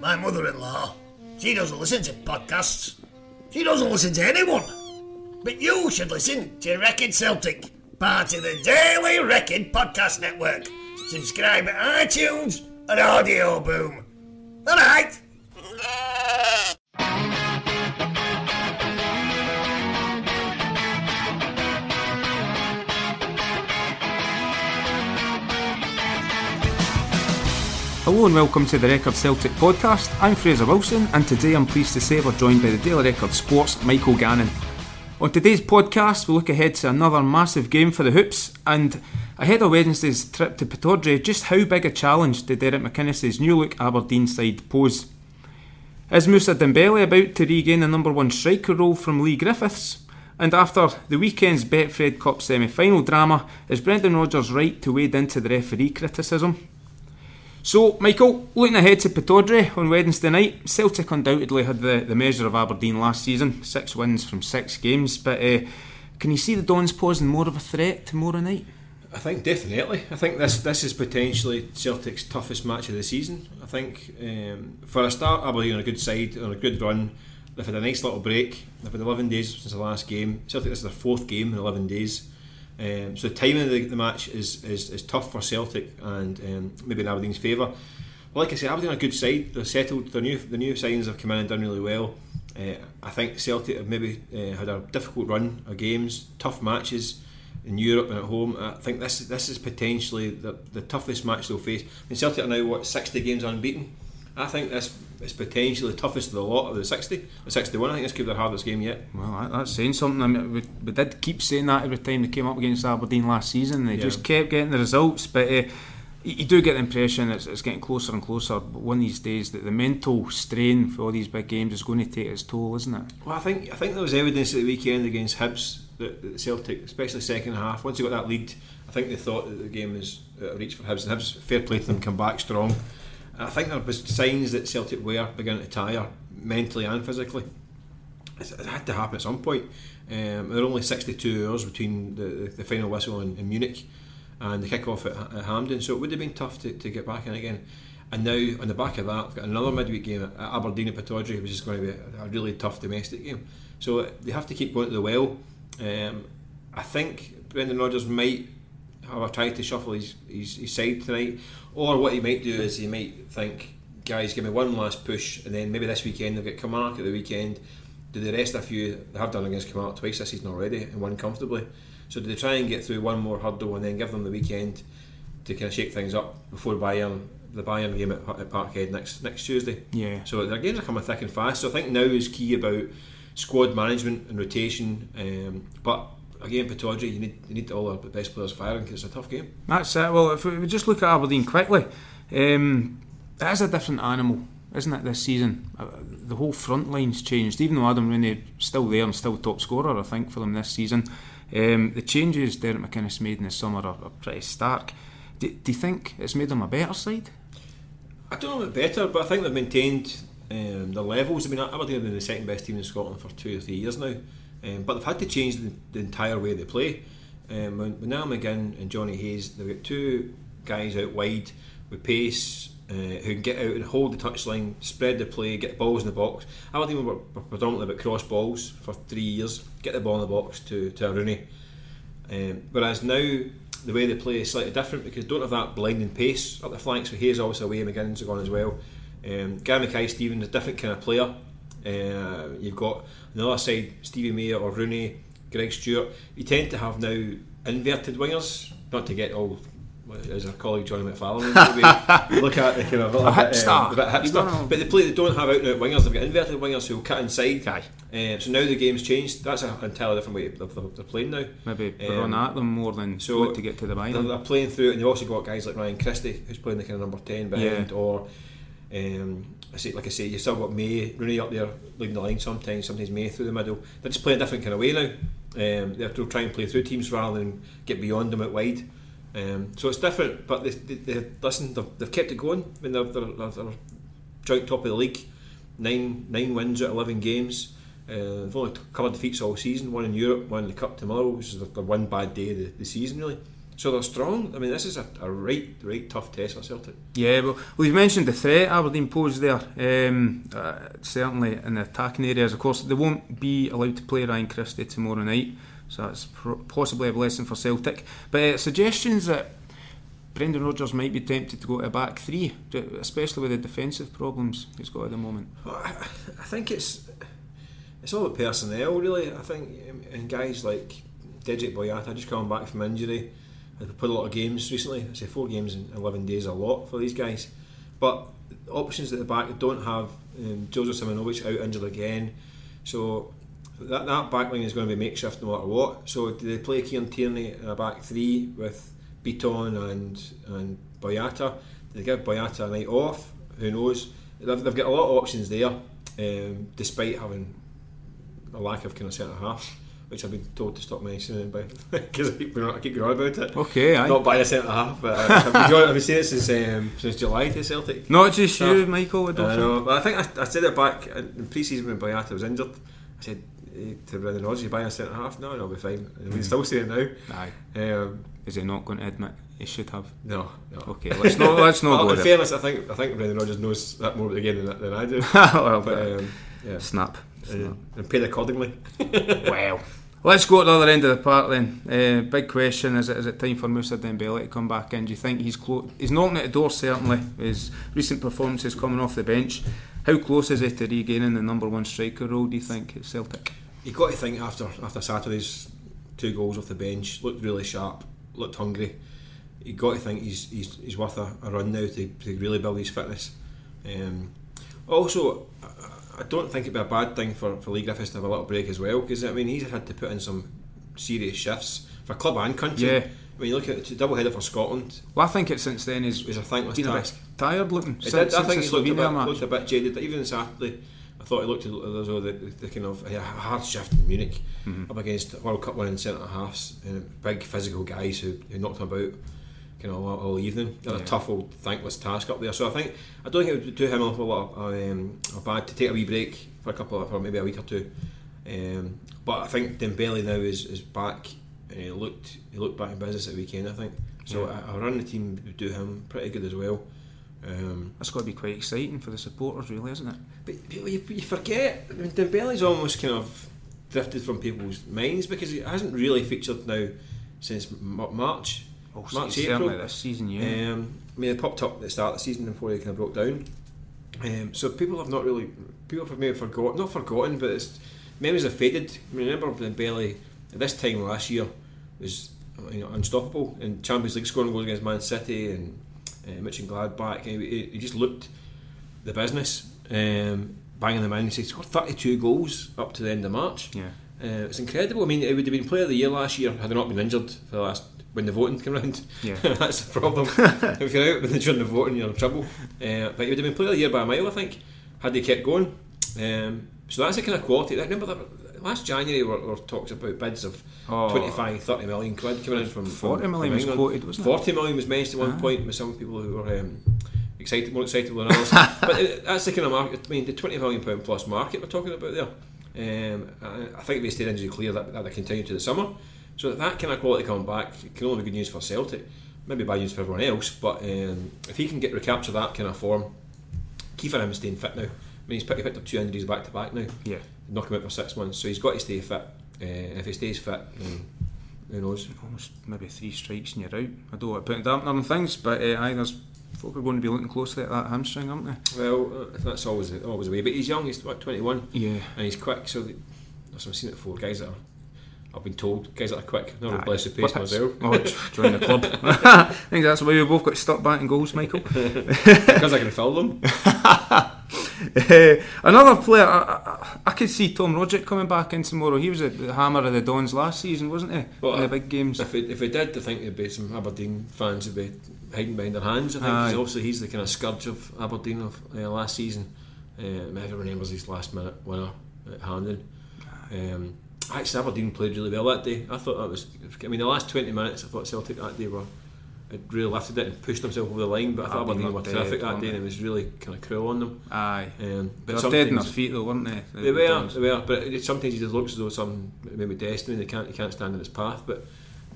My mother-in-law, she doesn't listen to podcasts. She doesn't listen to anyone. But you should listen to Record Celtic, part of the Daily Record Podcast Network. Subscribe at iTunes and Audio Boom. All right. Hello and welcome to the Record Celtic podcast. I'm Fraser Wilson, and today I'm pleased to say we're joined by the Daily Record Sports Michael Gannon. On today's podcast, we'll look ahead to another massive game for the Hoops, and ahead of Wednesday's trip to Pittodrie, just how big a challenge did Derek McInnes's new look Aberdeen side pose? Is Moussa Dembele about to regain the number one striker role from Leigh Griffiths? And after the weekend's Betfred Cup semi final drama, is Brendan Rodgers right to wade into the referee criticism? So, Michael, looking ahead to Pittodrie on Wednesday night, Celtic undoubtedly had the, the measure of Aberdeen last season, six wins from six games, but uh, can you see the Dons posing more of a threat tomorrow night? I think definitely. I think this this is potentially Celtic's toughest match of the season. I think um, for a start, Aberdeen on a good side, on a good run. They've had a nice little break. They've had 11 days since the last game. Celtic this is their fourth game in 11 days. Um, so the timing of the, the match is, is, is tough for Celtic and um, maybe in Aberdeen's favour. But like I say, Aberdeen are a good side. They're settled. The new the new signs have come in and done really well. Uh, I think Celtic have maybe uh, had a difficult run of games, tough matches in Europe and at home. I think this this is potentially the, the toughest match they'll face. I mean, Celtic are now what sixty games unbeaten. I think this is potentially the toughest of the lot of the 60, the 61. I think this could be their hardest game yet. Well, that's saying something. I mean, we, we did keep saying that every time they came up against Aberdeen last season. They yeah. just kept getting the results, but. Uh, you do get the impression it's, it's getting closer and closer. But one of these days, that the mental strain for all these big games is going to take its toll, isn't it? Well, I think I think there was evidence at the weekend against Hibs that, that Celtic, especially second half, once they got that lead, I think they thought that the game was out of reach for Hibs. And Hibs, fair play to them, come back strong. I think there was signs that Celtic were beginning to tire mentally and physically. It had to happen at some point. Um, there were only 62 hours between the, the final whistle in, in Munich and the kick off at, at, Hampden, so it would have been tough to, to get back in again. And now, on the back of that, we've got another midweek game at Aberdeen at Pittodrie, which is going to be a, a really tough domestic game. So they have to keep going to the well. Um, I think Brendan Rodgers might have tried to shuffle his, his, his side tonight, or what he might do is he might think, guys, give me one last push, and then maybe this weekend they'll get Kilmarnock at the weekend. Do the rest a few they have done against Kilmarnock twice this season already and won comfortably. So do they try and get through one more hurdle and then give them the weekend to kind of shake things up before Bayern the Bayern game at, at Parkhead next next Tuesday? Yeah. So their games are coming thick and fast. So I think now is key about squad management and rotation. Um, but again, Pittodrie, you need you need all the best players firing because it's a tough game. That's it. Well, if we just look at Aberdeen quickly, um, it is a different animal, isn't it? This season, uh, the whole front line's changed. Even though Adam Rooney still there and still top scorer, I think for them this season, um, the changes Derek McInnes made in the summer are, are pretty stark. Do, do, you think it's made them a better side? I don't know about better, but I think they've maintained um, the levels. I mean, Aberdeen have been the second best team in Scotland for two or three years now. Um, but they've had to change the, the entire way they play. Um, when, when Niall McGinn and Jonny Hayes, they've got two guys out wide with pace uh, who can get out and hold the touchline, spread the play, get the balls in the box. Aberdeen were, were predominantly about cross balls for three years, get the ball in the box to, to Rooney. Um, whereas now the way they play is slightly different because don't have that blinding pace up the flanks. So Hayes obviously away, McGinn's gone as well. Um, Gary Mackay Stevens is a different kind of player. Uh, you've got on the other side Stevie May or Rooney, Greg Stewart. You tend to have now inverted wingers, not to get all as our colleague Johnny McFarlane look at the kind of a, A bit, hipster. um, a bit You don't know. hipster. But they play. They don't have out and out wingers. They've got inverted wingers who will cut inside. Um, so now the game's changed. That's an entirely different way they're, they're, playing now. Maybe Um, run at them more than so to get to the They're, they're playing through and they've also got guys like Ryan Christie who's playing the kind of number ten behind, Yeah. or um, I say like I say, you've still got May Rooney up there leading the line sometimes. Sometimes May through the middle. They're just playing a different kind of way now. Um, they're to try and play through teams rather than get beyond them at wide. Um, so it's different, but they, they, they listen. They've, they've kept it going. I mean, they're, they're, they're, joint top of the league, nine nine wins out of eleven games. Uh, they've only couple defeats all season. One in Europe, one in the cup tomorrow, which is the, the one bad day of the, the season really. So they're strong. I mean, this is a, a right right tough test for Celtic. Yeah, well, we've mentioned the threat Aberdeen pose there. Um, uh, certainly in the attacking areas, of course, they won't be allowed to play Ryan Christie tomorrow night, so that's pro- possibly a blessing for Celtic. But uh, suggestions that Brendan Rodgers might be tempted to go to a back three, especially with the defensive problems he's got at the moment. Well, I, I think it's it's all about personnel, really. I think, um, and guys like Dedryck Boyata just coming back from injury, has put a lot of games recently. I say four games in eleven days a lot for these guys, but options at the back don't have um, Joseph Simunovic out injured again, so that that back line is going to be makeshift no matter what. So do they play Kieran Tierney in a back three with Bitton and and Boyata? Do they give Boyata a night off? Who knows? They've, they've got a lot of options there, um, despite having a lack of kind of centre half, which I've been told to stop mentioning because I keep I keep going on about it. Okay, aye. Not buying a centre half, but uh, I've been, going, I've been saying it since um, since July to Celtic. Not just you, Michael. I don't I know, but I think I, I said it back in pre-season when Boyata was injured. I said eh, to Brendan Rodgers, "You buying a centre half? No, no, I'll be fine." And we still say it now. Aye. Um, Is he not going to admit he should have? no, no. Okay, let's not let's not Well, go in fairness, I think I think Brendan Rodgers knows that more about the game than, than I do. well, but um, yeah, snap. Uh, and paid accordingly. Well, let's go to the other end of the park then. Uh, big question: Is it is it time for Moussa Dembele to come back in? Do you think he's close? He's knocking at the door certainly. His recent performances coming off the bench. How close is he to regaining the number one striker role? Do you think at Celtic? You got to think after after Saturday's two goals off the bench, looked really sharp, looked hungry. You got to think he's he's, he's worth a, a run now to, to really build his fitness. Um, also, I, I don't think it'd be a bad thing for, for Leigh Griffiths to have a little break as well because I mean he's had to put in some serious shifts for club and country. Yeah. When you look at the double header for Scotland, Well, I think it since then is was a thankless a task. bit tired looking. It Since, did, I think he looked a, bit, looked a bit jaded. Even Saturday, I thought he looked as though the, the kind of a hard shift in Munich Mm-hmm. up against World Cup winning centre halves and big physical guys who, who knocked him about kind of all, all evening. Yeah. a tough old thankless task up there. So I think I don't think it would do him a lot of, um, of bad to take a wee break for a couple of, for maybe a week or two. Um, but I think Dembele now is, is back and he looked he looked back in business at the weekend. I think so. Yeah. A run the team would do him pretty good as well. Um, That's got to be quite exciting for the supporters, really, isn't it? but, but you, you forget, I mean, Dembele's almost kind of drifted from people's minds because he hasn't really featured now since M- March. Oh, March, certainly April. this season, yeah. Um, I mean, it popped up at the start of the season before he kind of broke down. Um, so people have not really, people have maybe forgotten, not forgotten, but it's, memories have faded. I mean, remember Dembele at this time last year was you know, unstoppable in Champions League scoring goals against Man City and uh, Mönchengladbach. He, he, he just looked the business, um, banging them in. He scored 32 goals up to the end of March. yeah. Uh, it's incredible. I mean, it would have been Player of the Year last year had he not been injured for the last when the voting came round. Yeah. that's the problem. if you're out during the voting, you're in trouble. Uh, but he would have been Player of the Year by a mile, I think, had he kept going. Um, so that's the kind of quality. I remember that last January we were, were talks about bids of Oh. 25, 30 million quid coming in from 40 from, million from was quoted, wasn't it? 40 million was mentioned at one Ah. point with some people who were um, excited, more excited than others. but it, that's the kind of market. I mean, the 20 million pound plus market we're talking about there. Um, I I think if they stayed injury clear, that that will continue to the summer. So that kind of quality coming back can only be good news for Celtic. Maybe bad news for everyone else, but um, if he can get recapture that kind of form, key for him is staying fit now. I mean, he's picked, he picked up two injuries back to back now. Yeah. Knock him out for six months, so he's got to stay fit. Uh, and if he stays fit, then who knows? Almost maybe three strikes and you're out. I don't want to put a dampener on things, but uh, aye, there's folk are going to be looking closely at that hamstring, aren't they? Well, uh, that's always always the way. But he's young. He's what twenty one, Yeah. and he's quick. So the, I've seen it before, guys that are I've been told guys that are quick, not Aye. bless the pace myself. Oh, join the club. I think that's why we both got stuck back in goals, Michael. because I can fill them. Eh, another player, I, I, I could see Tom Rogic coming back in tomorrow. He was at the hammer of the Dons last season, wasn't he? Well, in the I- big games. If it, if did, I think there'd be some Aberdeen fans would be hiding behind their hands. I think Aye. obviously he's the kind of scourge of Aberdeen of uh, last season. Um, everyone remembers his last minute winner at Hampden. Um, actually, Aberdeen played really well that day. I thought that was. I mean, the last twenty minutes, I thought Celtic that day were. It really lifted it and pushed themselves over the line, but I thought Aberdeen were terrific that day, and it was really kind of cruel on them. Aye. Um, They but were dead in their feet though, weren't they? they The were, they were, but it, sometimes it just looks as though some maybe destiny they can't, they can't stand in its path. But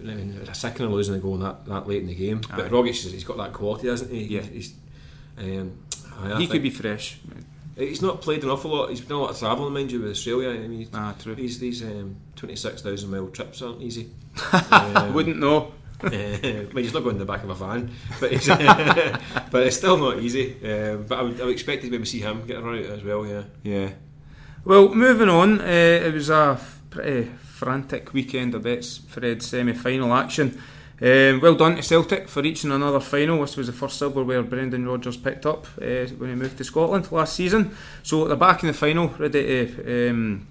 I mean, it's a second of losing a goal that, that late in the game. Aye. But Rogic, he's got that quality, hasn't he? Yeah. He's, um, aye, He could be fresh. He's not played an awful lot. He's done a lot of travelling, mind you, with Australia. I mean, Ah, true. these these um, twenty six thousand mile trips aren't easy. um, Wouldn't know. uh, I mean, he's not going in the back of a van, but it's, but it's still not easy. Um, but I would, I would expect to maybe see him get a run out as well. Yeah. Yeah. Well, moving on, uh, it was a pretty frantic weekend of Betfred's semi final action. Um, well done to Celtic for reaching another final. This was the first silverware Brendan Rodgers picked up uh, when he moved to Scotland last season. So they're back in the final, ready to um,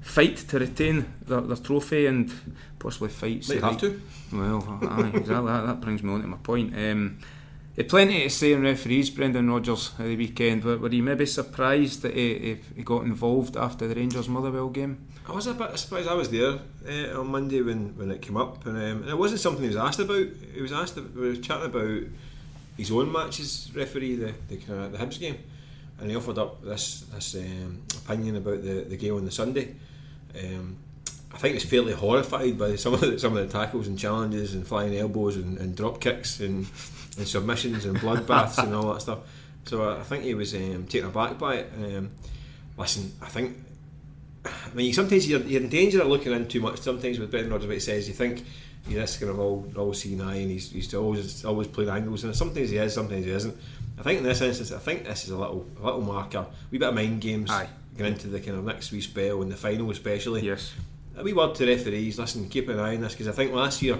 fight to retain their, their trophy and possibly fight. Might have to. Well, aye, exactly. That, that brings me on to my point. Um, had plenty to say on referees, Brendan Rodgers, at the weekend. Were, were you maybe surprised that he, he, got involved after the Rangers Motherwell game? I was a bit surprised. I was there uh, on Monday when, when it came up, and, um, and it wasn't something he was asked about. He was asked. We were chatting about his own matches referee, the the, of, the Hibs game, and he offered up this this um, opinion about the, the game on the Sunday. Um, I think he was fairly horrified by some of the, some of the tackles and challenges and flying elbows and, and drop kicks and, and submissions and bloodbaths and all that stuff. So I, think he was um, taken aback by it. Um, listen, I think I mean, sometimes you're, you're in danger of looking in too much. Sometimes with Brendan Rodgers, what he says, you think he's this kind of all, all seeing eye and he's, he's always always playing angles, and sometimes he is, sometimes he isn't. I think in this instance, I think this is a little a little marker, wee bit of mind games Aye. going into the kind of next wee spell and the final especially. Yes. A wee word to referees, listen, keep an eye on this because I think last year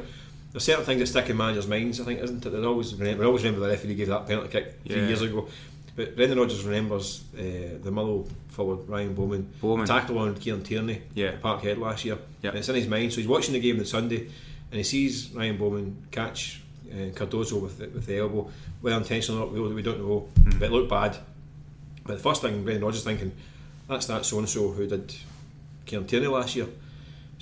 there's certain things that stick in managers' minds. I think, isn't it? They always remember, we always remember the referee gave that penalty kick three Yeah. years ago. But Brendan Rodgers remembers uh, the Motherwell forward Ryan Bowman, Bowman. tackle on Kieran Tierney Yeah. Parkhead last year. Yeah. And it's in his mind. So he's watching the game on Sunday and he sees Ryan Bowman catch uh, Cardoso with the, with the elbow, well intentional or not, we, don't know, Hmm. but it looked bad. But the first thing Brendan Rodgers thinking, that's that so and so who did Kieran Tierney last year.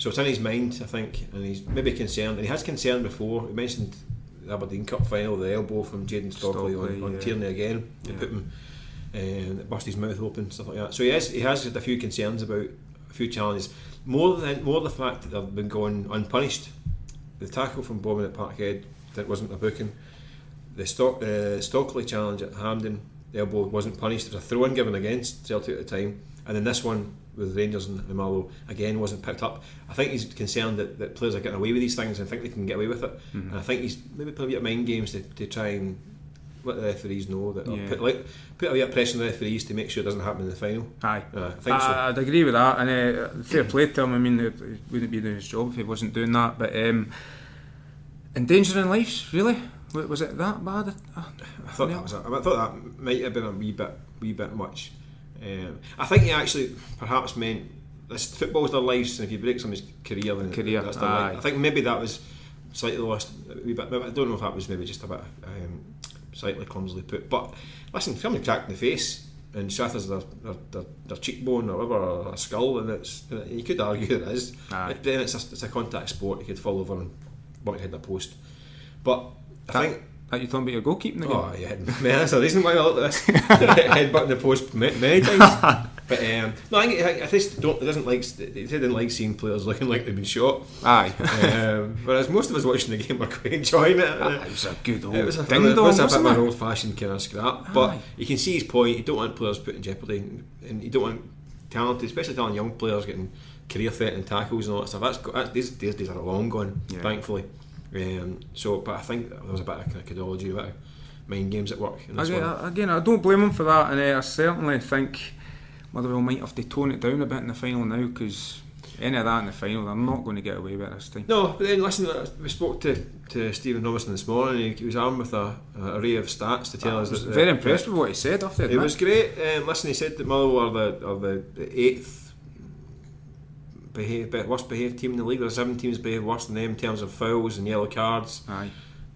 So it's in his mind, I think, and he's maybe concerned, and he has concerned before. He mentioned the Aberdeen Cup final, the elbow from Jayden Stockley, on, Stockley, on yeah. Tierney again, Yeah. put him, um, bust his mouth open, stuff like that. So he has, he has had a few concerns about a few challenges. More than more the fact that they've been going unpunished. The tackle from Bowman at Parkhead that wasn't a booking. The Stock, uh, Stockley challenge at Hampden, the elbow wasn't punished. There was a throw in given against Celtic at the time, and then this one with Rangers and, and Mallow again wasn't picked up. I think he's concerned that, that players are getting away with these things and think they can get away with it. Mm-hmm. And I think he's maybe playing a bit of mind games to, to try and let the referees know that, Yeah. put, like, put a bit of pressure on the referees to make sure it doesn't happen in the final. Aye. Uh, I think so. I, I'd agree with that, and uh, fair play to him. I mean, it, wouldn't be doing his job if he wasn't doing that. But um, endangering lives, really? Was it that bad? Uh, I thought that was. A, I thought that might have been a wee bit, wee bit much. Um, I think he actually perhaps meant this football's their lives, and if you break somebody's career, then Career, that's their life. I think maybe that was slightly lost. Bit. I don't know if that was maybe just a bit um, slightly clumsily put. But listen, if somebody cracked in the face and shatters their, their, their, their cheekbone or whatever, or a skull, and it's you could argue it is. Aye. Then it's a, it's a contact sport. You could fall over and bump your head in a post. But I that, think. That you talking about your goalkeeping again? Oh yeah, man, that's the reason why I look at this. Headbutting the post ma- many times. but um, no, I think I, I just don't. It doesn't like. It didn't like seeing players looking like they've been shot. Aye. Um, whereas most of us watching the game were quite enjoying it. it was a good old It was a, ding it dong, was a bit of an old fashioned kind of scrap. But you can see his point. You don't want players put in jeopardy, and you don't want talented, especially talented young players getting career threatening tackles and all that stuff. That's, that's these, these days are long gone, Yeah. thankfully. Um, so, but I think there was a bit of kind of codology, a bit of mind games at work in this Again. I, again, I don't blame him for that, and uh, I certainly think Motherwell might have to tone it down a bit in the final now because any of that in the final, they're not going to get away with it this time. No, but then listen, uh, we spoke to, to Stephen Robinson this morning. He was armed with a, a array of stats to tell I us was that very impressed with what he said after It was great. Um, listen, he said that Motherwell are the, are the eighth behave, be- worst behaved team in the league. There's seven teams behave worse than them in terms of fouls and yellow cards. Aye.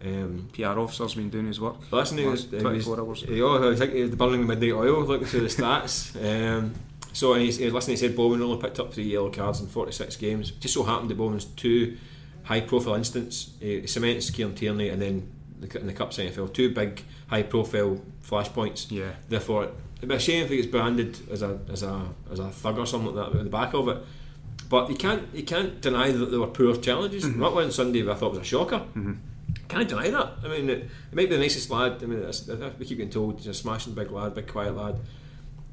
Um, PR officer's been doing his work. but listen, he Last he was, 24 hours. he, oh, I think he was the Birmingham Midnight Oil looking through the stats. Um, so and he, he, listen, he said Bowman only picked up three yellow cards in 46 games. Just so happened that Bowman's two high profile incidents, uh, cements Kieran Tierney and then the, in the Cup semi final, two big high profile flashpoints. Yeah. Therefore, it'd be a shame if he gets branded as a as a as a thug or something like that at the back of it. But you can't you can't deny that there were poor challenges. Mm-hmm. That one Sunday I thought was a shocker. Can't deny that. I mean, it, it might be the nicest lad. I mean, it's, we keep getting told he's a smashing big lad, big quiet lad,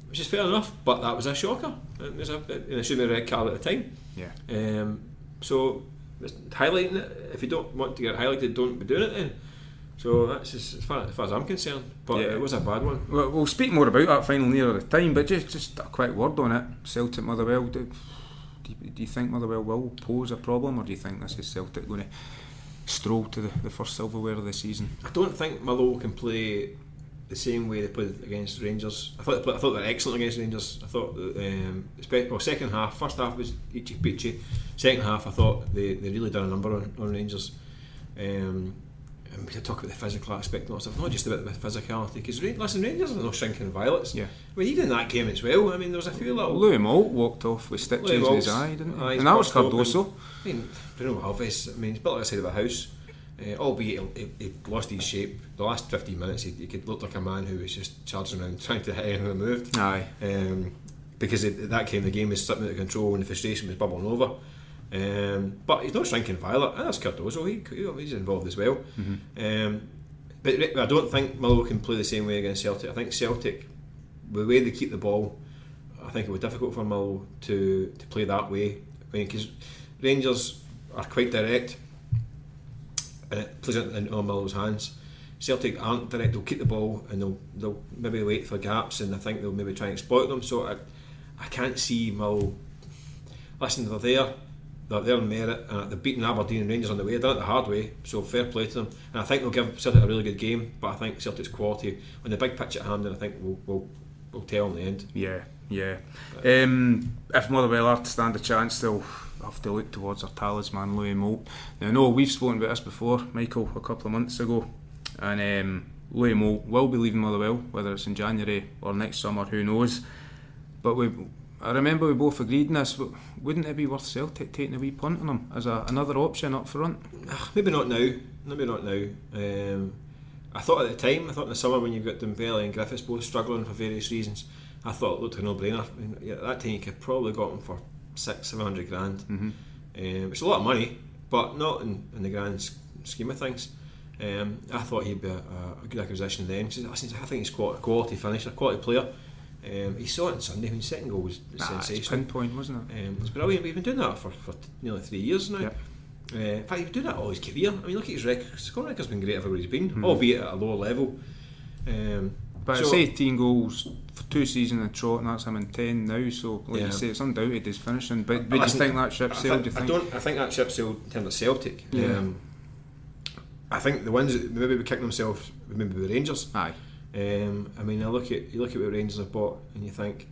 which is fair enough. But that was a shocker. It was a, and it should been a red card at the time. Yeah. Um, so it's highlighting it. If you don't want to get highlighted, don't be doing it then. So that's as, far, as far as I'm concerned. But Yeah. it was a bad one. Well, we'll speak more about that final nearer the time, but just just a quick word on it. Celtic Motherwell. Do, do, you, think Motherwell will pose a problem, or do you think this is Celtic going to stroll to the, the first silverware of the season? I don't think Motherwell can play the same way they played against Rangers. I thought they, I thought they were excellent against Rangers. I thought um, well, second half, first half was Ichi Peachy. Second half, I thought they, they really done a number on, on Rangers. Um, and we talk about the physical aspect and stuff, not just about the physicality. Because listen, Rangers are no shrinking violets. Yeah. I mean, even in that game as well. I mean, there was a few little. Louis Moult walked off with stitches in his eye, didn't he? And that was. Cardoso. I mean, Bruno Alves, I mean, he's built like a side of a house. Uh, albeit he, he, lost his shape. The last 15 minutes, he, he could look like a man who was just charging around trying to hit anything that moved. Aye. Um, because it, that time the game was slipping out of control and the frustration was bubbling over. Um, but he's not shrinking violet, and that's Cardoso. He, he- he's involved as well. Um, but I don't think Motherwell can play the same way against Celtic. I think Celtic, the way they keep the ball, I think it would be difficult for Motherwell to, to play that way. I mean, because Rangers are quite direct, and it plays it in on Motherwell's hands. Celtic aren't direct; they'll keep the ball and they'll they'll maybe wait for gaps, and I think they'll maybe try and exploit them. So I, I can't see Motherwell. Listen, they're there. They're there in merit. Uh, they've beaten Aberdeen and Rangers on the way. They've done it the hard way, so fair play to them. And I think they'll give Celtic a really good game. But I think Celtic's quality on the big pitch at Hampden, I think will will will tell in the end. Yeah, yeah. Um, if Motherwell are to stand a chance, they'll have to look towards our talisman, Louis Moult. Now, I know we've spoken about this before, Michael, a couple of months ago, and um, Louis Moult will be leaving Motherwell, whether it's in January or next summer, who knows. But we, I remember we both agreed on this. Wouldn't it be worth Celtic taking a wee punt on him as a, another option up front? Ah, Maybe not now. Maybe not now. Um, I thought at the time, I thought in the summer when you've got Dembele and Griffiths both struggling for various reasons, I thought it looked like a no-brainer. I mean, at that time you could probably got him for six, seven hundred grand. Mm-hmm. Um, it's a lot of money, but not in, in the grand scheme of things. Um, I thought he'd be a, a good acquisition then. I think I think he's quite a quality finisher, a quality player. Um, he saw it on Sunday. I mean, second goal was, Ah, it's sensational. pinpoint, wasn't it? Um, it's brilliant. We've been doing that for, for nearly three years now. Yep. Uh, in fact, he's been doing that all his career. I mean, look at his record. His scoring record's been great everywhere he's been, Hmm. albeit at a lower level. Um, But so- it's 18 goals for two seasons in a trot, and that's him in 10 now. So, like Yeah. you say, it's undoubted his finishing. But, but do you think that ship I sailed? think- Do you I don't. I think that ship sailed in terms of Celtic. Yeah. Um, I think the ones that maybe be kicking themselves would maybe the Rangers. Aye. Um, I mean, I look at you look at what Rangers have bought, and you think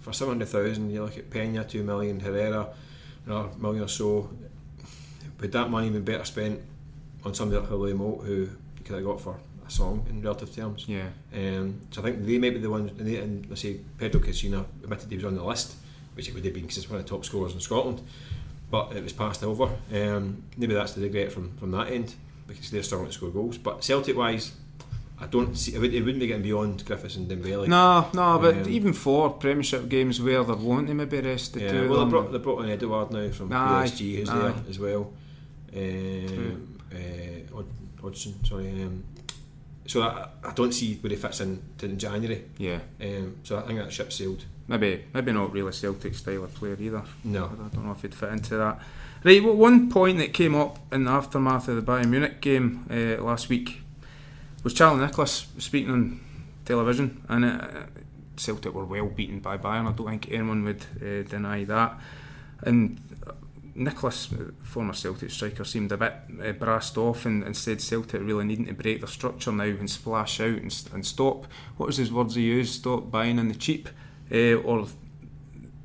for seven hundred thousand, you look at Pena two million, Herrera another million or so. Would that money been better spent on somebody like Louis Moult, who you could have got for a song in relative terms? Yeah. Um, so I think they may be the ones, and, they, and let's say Pedro Caixinha admitted he was on the list, which he would have been because he's one of the top scorers in Scotland, but it was passed over. Um, maybe that's the regret from, from that end because they're struggling to score goals. But Celtic wise, I don't see it, would, wouldn't be getting beyond Griffiths and Dembele. No, no, but Um, even for Premiership games where they're wanting to maybe rest the Yeah, two well, they brought, they brought in Edouard now from Aye, PSG, who's aye. there as well. Um, uh, Odsonne, sorry. Um, so I, I don't see where he fits in to in January. yeah, Um, so I think that ship sailed. maybe maybe not really Celtic style of player either. No. I don't know if he'd fit into that. Right, well, one point that came up in the aftermath of the Bayern Munich game uh, last week was Charlie Nicholas speaking on television, and uh, Celtic were well beaten by Bayern. I don't think anyone would uh, deny that. And Nicholas, uh, former Celtic striker, seemed a bit uh, brassed off and, and said Celtic really needing to break their structure now and splash out and, and stop. What was his words he used? Stop buying in the cheap, uh, or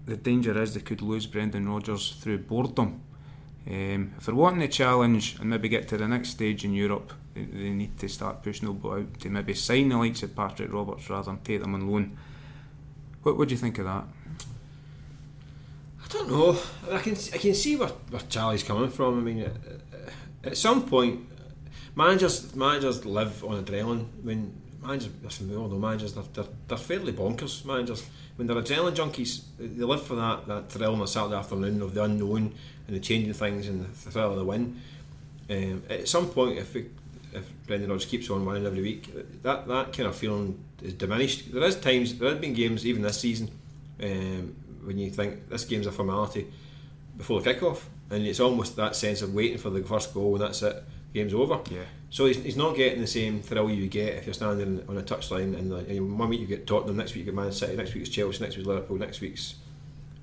the danger is they could lose Brendan Rodgers through boredom. Um, if they're wanting a challenge and maybe get to the next stage in Europe, they, need to start pushing Noble out to maybe sign the likes of Patrick Roberts rather than take them on loan. What, would you think of that? I don't know. I can I can see where, where Charlie's coming from. I mean, at, at some point, managers managers live on adrenaline. When managers, listen, we all know managers they're, they're, they're fairly bonkers. Managers when they're adrenaline junkies, they live for that that thrill on a Saturday afternoon of the unknown and the changing things and the thrill of the win. Um, at some point, if we, if Brendan Rodgers keeps on winning every week, that that kind of feeling is diminished. There is times there have been games even this season. Um, when you think this game's a formality before the kick-off, and it's almost that sense of waiting for the first goal and that's it, game's over. Yeah. So he's, he's not getting the same thrill you get if you're standing on a touchline and, and one week you get Tottenham, next week you get Man City, next week it's Chelsea, next week's Liverpool, next week's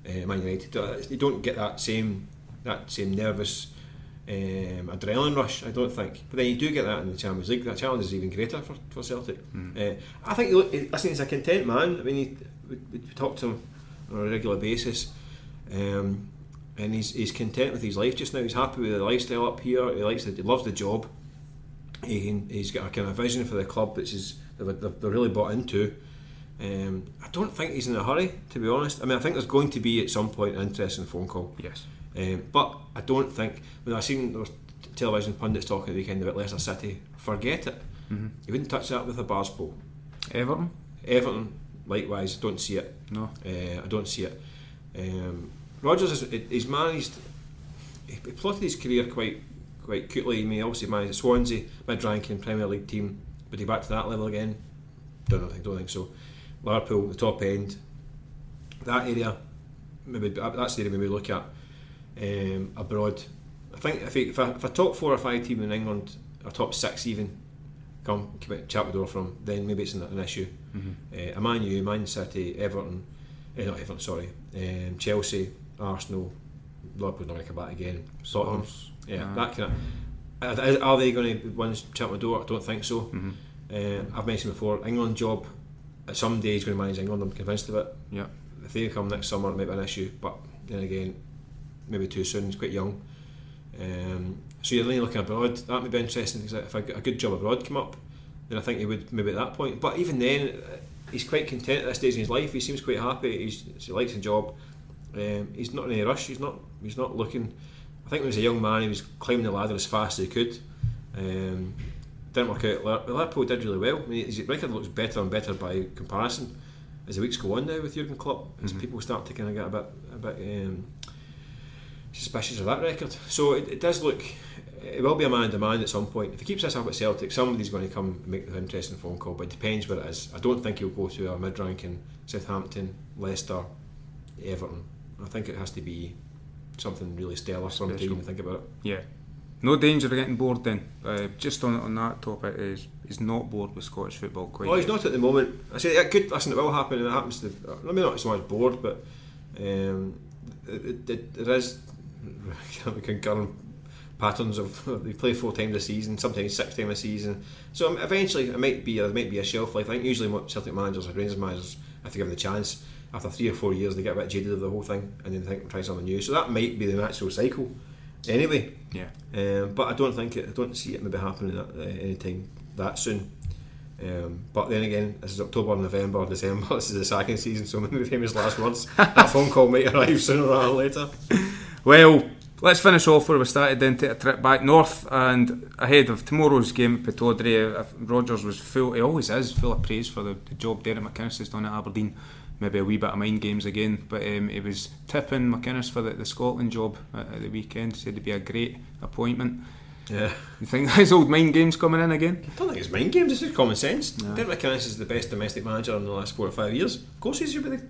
uh, Man United. Uh, you don't get that same that same nervous um, adrenaline rush, I don't think. But then you do get that in the Champions League. That challenge is even greater for, for Celtic. Mm. Uh, I think, listen, he's a content man. I mean, he, we, we talked to him on a regular basis. Um, and he's, he's content with his life just now. He's happy with the lifestyle up here. He likes it. He loves the job. He, he's got a kind of vision for the club, which is they're, they're really bought into. Um, I don't think he's in a hurry, to be honest. I mean, I think there's going to be at some point an interesting phone call. Yes. Um, but I don't think when I seen those television pundits talking at the weekend about Leicester City, forget it. Mm-hmm. You wouldn't touch that with a bars pole. Everton. Everton, likewise, don't see it. No, uh, I don't see it. Um, Rodgers is he's managed. He plotted his career quite quite cutely. I mean, obviously managed Swansea, mid-ranking Premier League team, but he back to that level again. Don't know. I don't think so. Liverpool, the top end. That area, maybe that's the area maybe look at um, abroad. I think if, if, a, if a top four or five team in England, or top six even, come chat the door from, then maybe it's an, an issue. Mm-hmm. Uh, a Man U, Man City, Everton, uh, not Everton, sorry, um, Chelsea, Arsenal, Liverpool's not going to come back again. Tottenham, yeah, that kind of. Are, are they going to ones chat my door? I don't think so. Mm-hmm. Uh, I've mentioned before, England job. Some day he's going to manage England. I'm convinced of it. Yeah. If they come next summer, it might be an issue. But then again, maybe too soon. He's quite young. Um, so you're only looking abroad. That would be interesting because if a, a good job abroad come up, then I think he would maybe at that point. But even then, he's quite content at this stage in his life. He seems quite happy. He's, he likes the job. Um, he's not in any rush. He's not. He's not looking. I think when he was a young man, he was climbing the ladder as fast as he could. Um, didn't work out. Liverpool did really well. I mean, his record looks better and better by comparison as the weeks go on now with Jurgen Klopp. As mm-hmm. people start to kind of get a bit, a bit um, suspicious of that record. So it, it does look. It will be a man demand at some point. If he keeps this up at Celtic, somebody's going to come and make an interesting phone call. But it depends where it is. I don't think he'll go to a mid-ranking Southampton, Leicester, Everton. I think it has to be something really stellar for him to even think about it. Yeah. No danger of getting bored then. Uh, just on on that topic, is he's not bored with Scottish football quite. Well, he's not at the moment. I say it could. Listen, it will happen, and it happens to. I mean, not so much bored, but um, it, it, it is concurrent patterns of they play four times a season, sometimes six times a season. So um, eventually, it might be there might be a shelf life. I think usually Celtic managers or Rangers managers, if they give them the chance, after three or four years, they get a bit jaded of the whole thing, and then think try something new. So that might be the natural cycle, anyway. Yeah. Um, but I don't think it. I don't see it maybe happening at uh, any time that soon. Um, but then again, this is October, November, December. This is the second season, so maybe the famous last words. that phone call might arrive sooner or later. Well, let's finish off where we started then take a trip back north and ahead of tomorrow's game at Pittodrie Rodgers was full he always is full of praise for the, the job Derek McInnes has done at Aberdeen maybe a wee bit of mind games again but um, he was tipping McInnes for the, the Scotland job at, at the weekend said it'd be a great appointment yeah. You think his old mind games coming in again? I don't think it's mind games, it's just common sense. No. Derek McInnes is the best domestic manager in the last four or five years. Of course he should be the,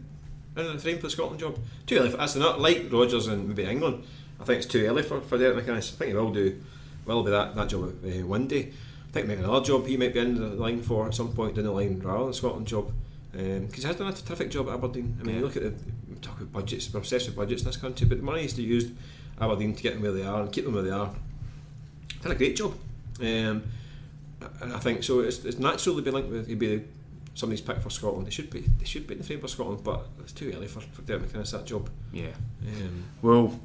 in the frame for the Scotland job. Too early for that's not like Rodgers and maybe England. I think it's too early for, for Derek McInnes. I think he will do will be that, that job uh, one day. I think maybe another job he might be in the line for at some point down the line rather than the Scotland job. Because um, he has done a terrific job at Aberdeen. I mean, yeah. you look at the talk about budgets, we're obsessed with budgets in this country, but the money is he's used Aberdeen to get them where they are and keep them where they are. Done a great job. Um, and I think so. It's, it's natural to be linked with. He'd be somebody's pick for Scotland. They should be. They should be in the frame for Scotland, but it's too early for for Derek McInnes that job. Yeah. Um, Well,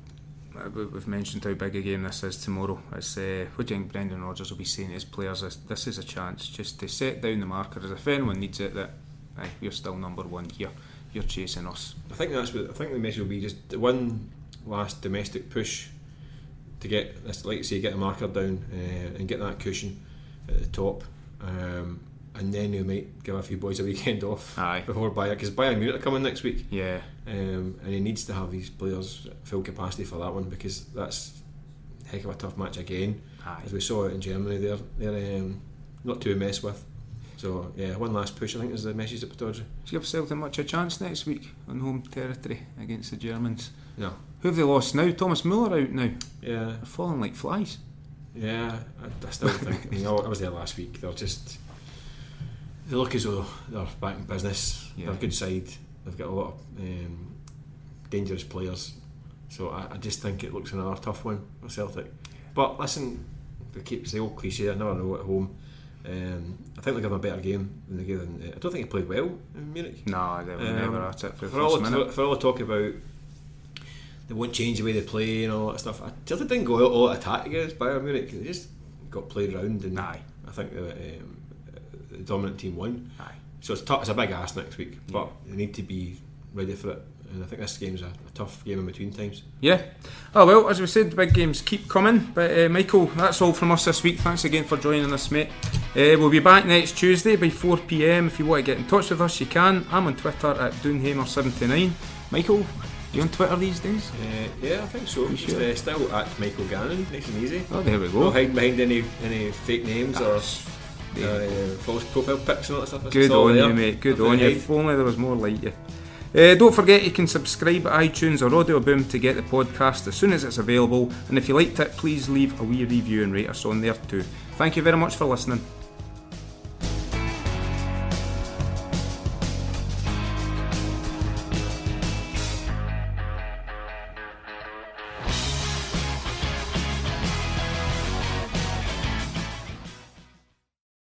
uh, we- we've mentioned how big a game this is tomorrow. It's uh, what do you think Brendan Rodgers will be saying to his players? This, this is a chance just to set down the markers. If anyone needs it, that aye, you're still number one here. You're chasing us. I think that's what I think the message will be. Just the one last domestic push to get this, like you say, get the marker down uh, and get that cushion at the top. Um, and then we might give a few boys a weekend off Aye. before Bayern because Bayern Munich are coming next week. Yeah. um, and he needs to have these players full capacity for that one because that's a heck of a tough match again. Aye. As we saw in Germany, they're they're um, not to mess with. So yeah, one last push I think is the message at Pittodrie. Do you give Celtic much a chance next week on home territory against the Germans? No, Who have they lost now? Thomas Muller out now. yeah, They're falling like flies. yeah. I, I still think. I mean, I I was there last week. They're just they look as though they're back in business. Yeah. They're a good side. They've got a lot of um, dangerous players. So I, I just think it looks another tough one for Celtic. But listen, they keep the old cliche. I never know at home. Um, I think they give them a better game than they gave. them. I don't think he played well in Munich. No, they were Um, never at it for For all, minute. for all the talk about they won't change the way they play and all that stuff, I Celtic didn't go out all attack against Bayern Munich. They just got played around and Aye. I think the, um, the dominant team won. Aye. So it's, tough, it's a big ask next week, but they need to be ready for it. And I think this game's a, a tough game in between times. Yeah. Oh well, as we said, the big games keep coming. But uh, Michael, that's all from us this week. Thanks again for joining us, mate. Uh, we'll be back next Tuesday by 4 pm. If you want to get in touch with us, you can. I'm on Twitter at Doonhamer79. Michael, you on Twitter these days? Uh, yeah, I think so. Just, sure? uh, still at Michael Gannon, nice and easy. Oh, there we go. hiding behind any any fake names or Yeah. Uh, false profile pics and all that stuff. Good on there. you, mate. Good on you. hide. If only there was more like you. Uh, don't forget you can subscribe at iTunes or Audio Boom to get the podcast as soon as it's available. And if you liked it, please leave a wee review and rate us on there too. Thank you very much for listening.